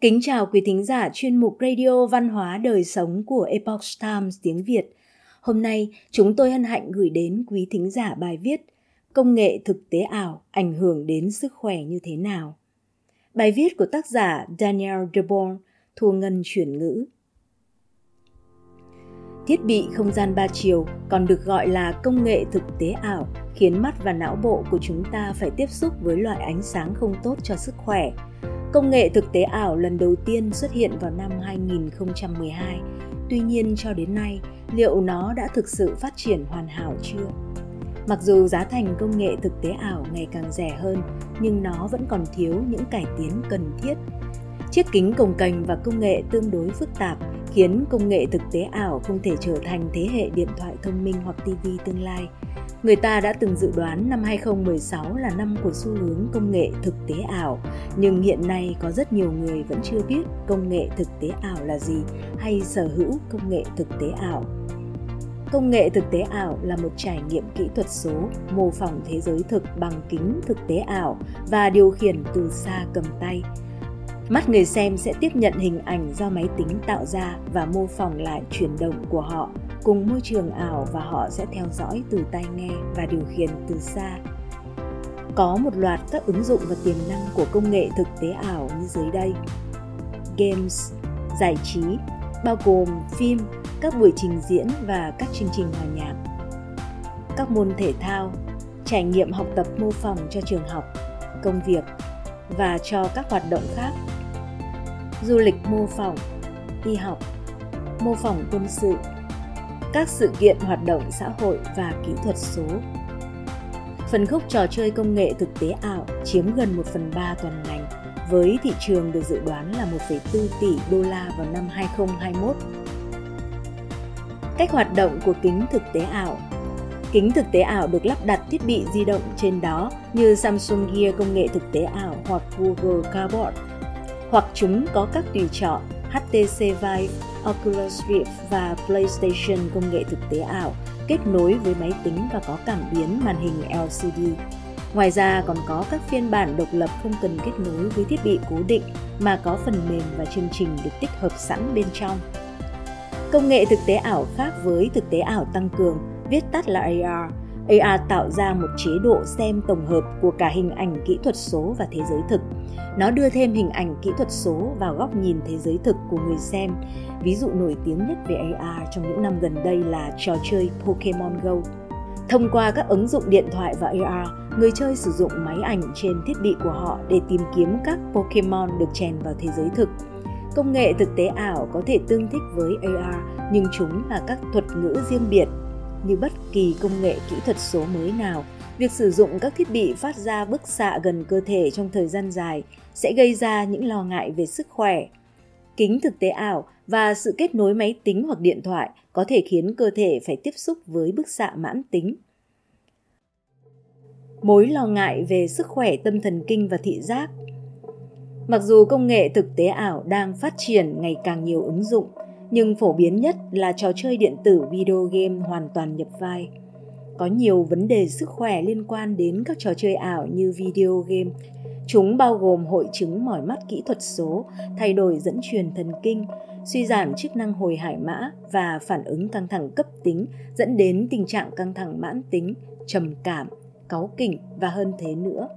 Kính chào quý thính giả chuyên mục Radio Văn hóa Đời Sống của Epoch Times tiếng Việt. Hôm nay, chúng tôi hân hạnh gửi đến quý thính giả bài viết Công nghệ thực tế ảo ảnh hưởng đến sức khỏe như thế nào? Bài viết của tác giả Daniel DeBorn, Thu Ngân chuyển ngữ. Thiết bị không gian ba chiều còn được gọi là công nghệ thực tế ảo khiến mắt và não bộ của chúng ta phải tiếp xúc với loại ánh sáng không tốt cho sức khỏe – Công nghệ thực tế ảo lần đầu tiên xuất hiện vào năm 2012. Tuy nhiên cho đến nay, liệu nó đã thực sự phát triển hoàn hảo chưa? Mặc dù giá thành công nghệ thực tế ảo ngày càng rẻ hơn, nhưng nó vẫn còn thiếu những cải tiến cần thiết. Chiếc kính cồng cành và công nghệ tương đối phức tạp khiến công nghệ thực tế ảo không thể trở thành thế hệ điện thoại thông minh hoặc TV tương lai. Người ta đã từng dự đoán năm 2016 là năm của xu hướng công nghệ thực tế ảo, nhưng hiện nay có rất nhiều người vẫn chưa biết công nghệ thực tế ảo là gì hay sở hữu công nghệ thực tế ảo. Công nghệ thực tế ảo là một trải nghiệm kỹ thuật số mô phỏng thế giới thực bằng kính thực tế ảo và điều khiển từ xa cầm tay. Mắt người xem sẽ tiếp nhận hình ảnh do máy tính tạo ra và mô phỏng lại chuyển động của họ cùng môi trường ảo và họ sẽ theo dõi từ tai nghe và điều khiển từ xa. Có một loạt các ứng dụng và tiềm năng của công nghệ thực tế ảo như dưới đây. Games, giải trí, bao gồm phim, các buổi trình diễn và các chương trình hòa nhạc. Các môn thể thao, trải nghiệm học tập mô phỏng cho trường học, công việc và cho các hoạt động khác. Du lịch mô phỏng, y học, mô phỏng quân sự, các sự kiện hoạt động xã hội và kỹ thuật số. Phần khúc trò chơi công nghệ thực tế ảo chiếm gần 1 phần 3 toàn ngành, với thị trường được dự đoán là 1,4 tỷ đô la vào năm 2021. Cách hoạt động của kính thực tế ảo Kính thực tế ảo được lắp đặt thiết bị di động trên đó như Samsung Gear công nghệ thực tế ảo hoặc Google Cardboard, hoặc chúng có các tùy chọn HTC Vive, Oculus Rift và PlayStation công nghệ thực tế ảo kết nối với máy tính và có cảm biến màn hình LCD. Ngoài ra còn có các phiên bản độc lập không cần kết nối với thiết bị cố định mà có phần mềm và chương trình được tích hợp sẵn bên trong. Công nghệ thực tế ảo khác với thực tế ảo tăng cường, viết tắt là AR. AR tạo ra một chế độ xem tổng hợp của cả hình ảnh kỹ thuật số và thế giới thực. Nó đưa thêm hình ảnh kỹ thuật số vào góc nhìn thế giới thực của người xem. Ví dụ nổi tiếng nhất về AR trong những năm gần đây là trò chơi Pokemon Go. Thông qua các ứng dụng điện thoại và AR, người chơi sử dụng máy ảnh trên thiết bị của họ để tìm kiếm các Pokemon được chèn vào thế giới thực. Công nghệ thực tế ảo có thể tương thích với AR, nhưng chúng là các thuật ngữ riêng biệt. Như bất kỳ công nghệ kỹ thuật số mới nào, việc sử dụng các thiết bị phát ra bức xạ gần cơ thể trong thời gian dài sẽ gây ra những lo ngại về sức khỏe. Kính thực tế ảo và sự kết nối máy tính hoặc điện thoại có thể khiến cơ thể phải tiếp xúc với bức xạ mãn tính. Mối lo ngại về sức khỏe tâm thần kinh và thị giác Mặc dù công nghệ thực tế ảo đang phát triển ngày càng nhiều ứng dụng, nhưng phổ biến nhất là trò chơi điện tử video game hoàn toàn nhập vai. Có nhiều vấn đề sức khỏe liên quan đến các trò chơi ảo như video game. Chúng bao gồm hội chứng mỏi mắt kỹ thuật số, thay đổi dẫn truyền thần kinh, suy giảm chức năng hồi hải mã và phản ứng căng thẳng cấp tính dẫn đến tình trạng căng thẳng mãn tính, trầm cảm, cáu kỉnh và hơn thế nữa.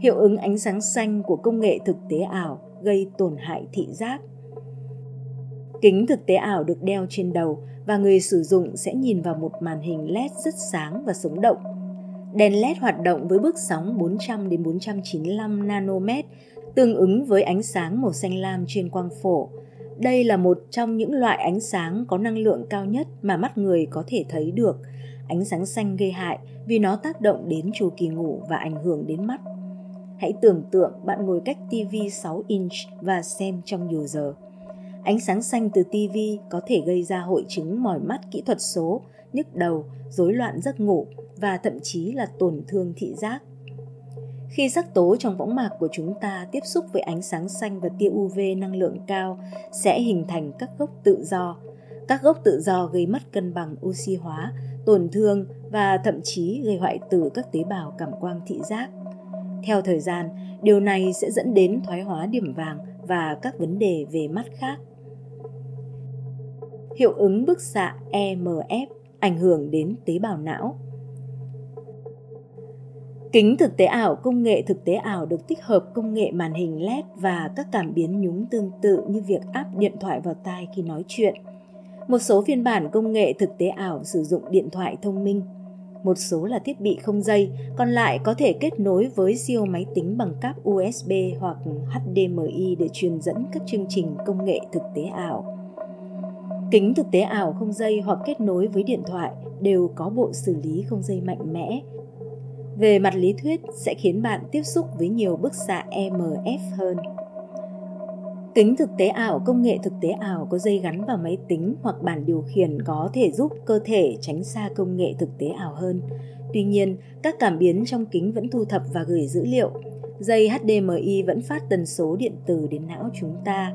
Hiệu ứng ánh sáng xanh của công nghệ thực tế ảo gây tổn hại thị giác. Kính thực tế ảo được đeo trên đầu và người sử dụng sẽ nhìn vào một màn hình LED rất sáng và sống động. Đèn LED hoạt động với bước sóng 400 đến 495 nanomet, tương ứng với ánh sáng màu xanh lam trên quang phổ. Đây là một trong những loại ánh sáng có năng lượng cao nhất mà mắt người có thể thấy được. Ánh sáng xanh gây hại vì nó tác động đến chu kỳ ngủ và ảnh hưởng đến mắt. Hãy tưởng tượng bạn ngồi cách TV 6 inch và xem trong nhiều giờ. Ánh sáng xanh từ TV có thể gây ra hội chứng mỏi mắt kỹ thuật số, nhức đầu, rối loạn giấc ngủ và thậm chí là tổn thương thị giác. Khi sắc tố trong võng mạc của chúng ta tiếp xúc với ánh sáng xanh và tia UV năng lượng cao sẽ hình thành các gốc tự do. Các gốc tự do gây mất cân bằng oxy hóa, tổn thương và thậm chí gây hoại tử các tế bào cảm quang thị giác. Theo thời gian, điều này sẽ dẫn đến thoái hóa điểm vàng và các vấn đề về mắt khác. Hiệu ứng bức xạ EMF ảnh hưởng đến tế bào não. Kính thực tế ảo, công nghệ thực tế ảo được tích hợp công nghệ màn hình LED và các cảm biến nhúng tương tự như việc áp điện thoại vào tai khi nói chuyện. Một số phiên bản công nghệ thực tế ảo sử dụng điện thoại thông minh. Một số là thiết bị không dây, còn lại có thể kết nối với siêu máy tính bằng cáp USB hoặc HDMI để truyền dẫn các chương trình công nghệ thực tế ảo. Kính thực tế ảo không dây hoặc kết nối với điện thoại đều có bộ xử lý không dây mạnh mẽ. Về mặt lý thuyết sẽ khiến bạn tiếp xúc với nhiều bức xạ EMF hơn. Kính thực tế ảo, công nghệ thực tế ảo có dây gắn vào máy tính hoặc bản điều khiển có thể giúp cơ thể tránh xa công nghệ thực tế ảo hơn. Tuy nhiên, các cảm biến trong kính vẫn thu thập và gửi dữ liệu. Dây HDMI vẫn phát tần số điện từ đến não chúng ta.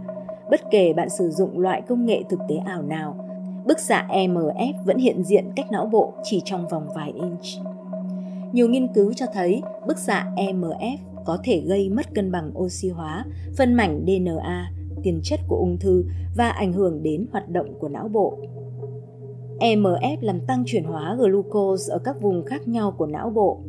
Bất kể bạn sử dụng loại công nghệ thực tế ảo nào, bức xạ EMF vẫn hiện diện cách não bộ chỉ trong vòng vài inch. Nhiều nghiên cứu cho thấy bức xạ EMF có thể gây mất cân bằng oxy hóa, phân mảnh DNA, tiền chất của ung thư và ảnh hưởng đến hoạt động của não bộ. EMF làm tăng chuyển hóa glucose ở các vùng khác nhau của não bộ.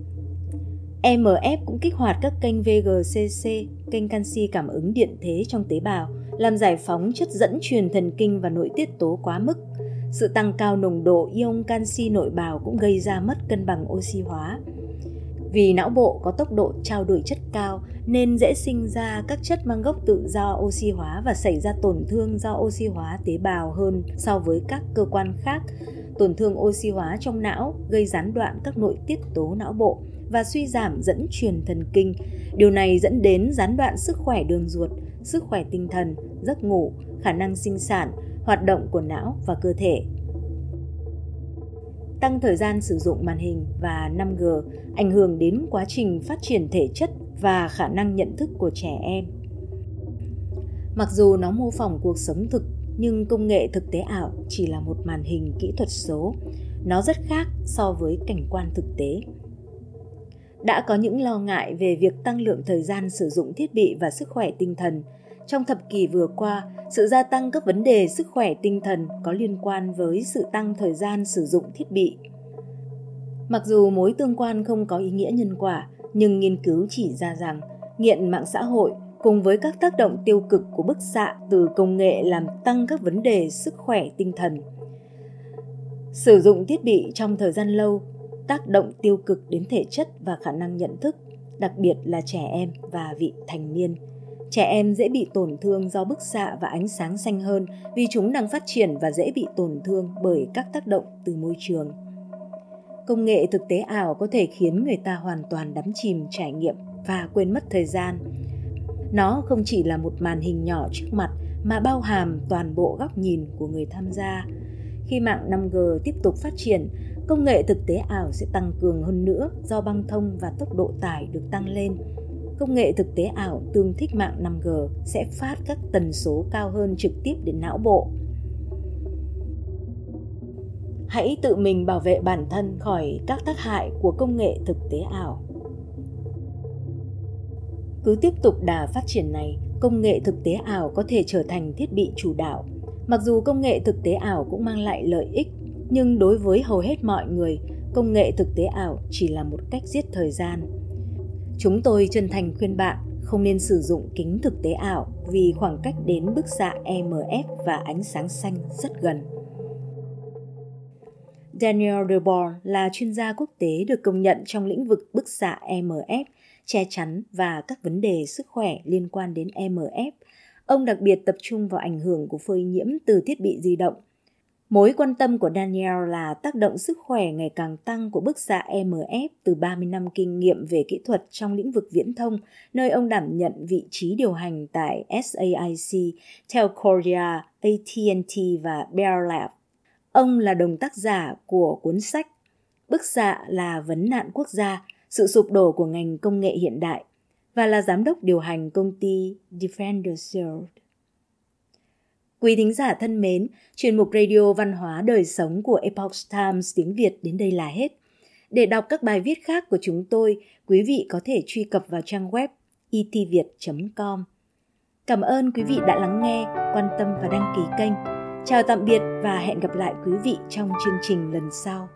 EMF cũng kích hoạt các kênh VGCC, kênh canxi cảm ứng điện thế trong tế bào, làm giải phóng chất dẫn truyền thần kinh và nội tiết tố quá mức. Sự tăng cao nồng độ ion canxi nội bào cũng gây ra mất cân bằng oxy hóa. Vì não bộ có tốc độ trao đổi chất cao nên dễ sinh ra các chất mang gốc tự do oxy hóa và xảy ra tổn thương do oxy hóa tế bào hơn so với các cơ quan khác. Tổn thương oxy hóa trong não gây gián đoạn các nội tiết tố não bộ và suy giảm dẫn truyền thần kinh. Điều này dẫn đến gián đoạn sức khỏe đường ruột, sức khỏe tinh thần, giấc ngủ, khả năng sinh sản, hoạt động của não và cơ thể tăng thời gian sử dụng màn hình và 5G ảnh hưởng đến quá trình phát triển thể chất và khả năng nhận thức của trẻ em. Mặc dù nó mô phỏng cuộc sống thực, nhưng công nghệ thực tế ảo chỉ là một màn hình kỹ thuật số. Nó rất khác so với cảnh quan thực tế. Đã có những lo ngại về việc tăng lượng thời gian sử dụng thiết bị và sức khỏe tinh thần – trong thập kỷ vừa qua, sự gia tăng các vấn đề sức khỏe tinh thần có liên quan với sự tăng thời gian sử dụng thiết bị. Mặc dù mối tương quan không có ý nghĩa nhân quả, nhưng nghiên cứu chỉ ra rằng nghiện mạng xã hội cùng với các tác động tiêu cực của bức xạ từ công nghệ làm tăng các vấn đề sức khỏe tinh thần. Sử dụng thiết bị trong thời gian lâu tác động tiêu cực đến thể chất và khả năng nhận thức, đặc biệt là trẻ em và vị thành niên. Trẻ em dễ bị tổn thương do bức xạ và ánh sáng xanh hơn vì chúng đang phát triển và dễ bị tổn thương bởi các tác động từ môi trường. Công nghệ thực tế ảo có thể khiến người ta hoàn toàn đắm chìm trải nghiệm và quên mất thời gian. Nó không chỉ là một màn hình nhỏ trước mặt mà bao hàm toàn bộ góc nhìn của người tham gia. Khi mạng 5G tiếp tục phát triển, công nghệ thực tế ảo sẽ tăng cường hơn nữa do băng thông và tốc độ tải được tăng lên công nghệ thực tế ảo tương thích mạng 5G sẽ phát các tần số cao hơn trực tiếp đến não bộ. Hãy tự mình bảo vệ bản thân khỏi các tác hại của công nghệ thực tế ảo. Cứ tiếp tục đà phát triển này, công nghệ thực tế ảo có thể trở thành thiết bị chủ đạo. Mặc dù công nghệ thực tế ảo cũng mang lại lợi ích, nhưng đối với hầu hết mọi người, công nghệ thực tế ảo chỉ là một cách giết thời gian Chúng tôi chân thành khuyên bạn không nên sử dụng kính thực tế ảo vì khoảng cách đến bức xạ EMF và ánh sáng xanh rất gần. Daniel Deborn là chuyên gia quốc tế được công nhận trong lĩnh vực bức xạ EMF, che chắn và các vấn đề sức khỏe liên quan đến EMF. Ông đặc biệt tập trung vào ảnh hưởng của phơi nhiễm từ thiết bị di động Mối quan tâm của Daniel là tác động sức khỏe ngày càng tăng của bức xạ EMF từ 30 năm kinh nghiệm về kỹ thuật trong lĩnh vực viễn thông, nơi ông đảm nhận vị trí điều hành tại SAIC, Telcordia, AT&T và Bell Labs. Ông là đồng tác giả của cuốn sách Bức xạ là vấn nạn quốc gia, sự sụp đổ của ngành công nghệ hiện đại và là giám đốc điều hành công ty Defender Shield. Quý thính giả thân mến, chuyên mục radio văn hóa đời sống của Epoch Times tiếng Việt đến đây là hết. Để đọc các bài viết khác của chúng tôi, quý vị có thể truy cập vào trang web e itviet.com. Cảm ơn quý vị đã lắng nghe, quan tâm và đăng ký kênh. Chào tạm biệt và hẹn gặp lại quý vị trong chương trình lần sau.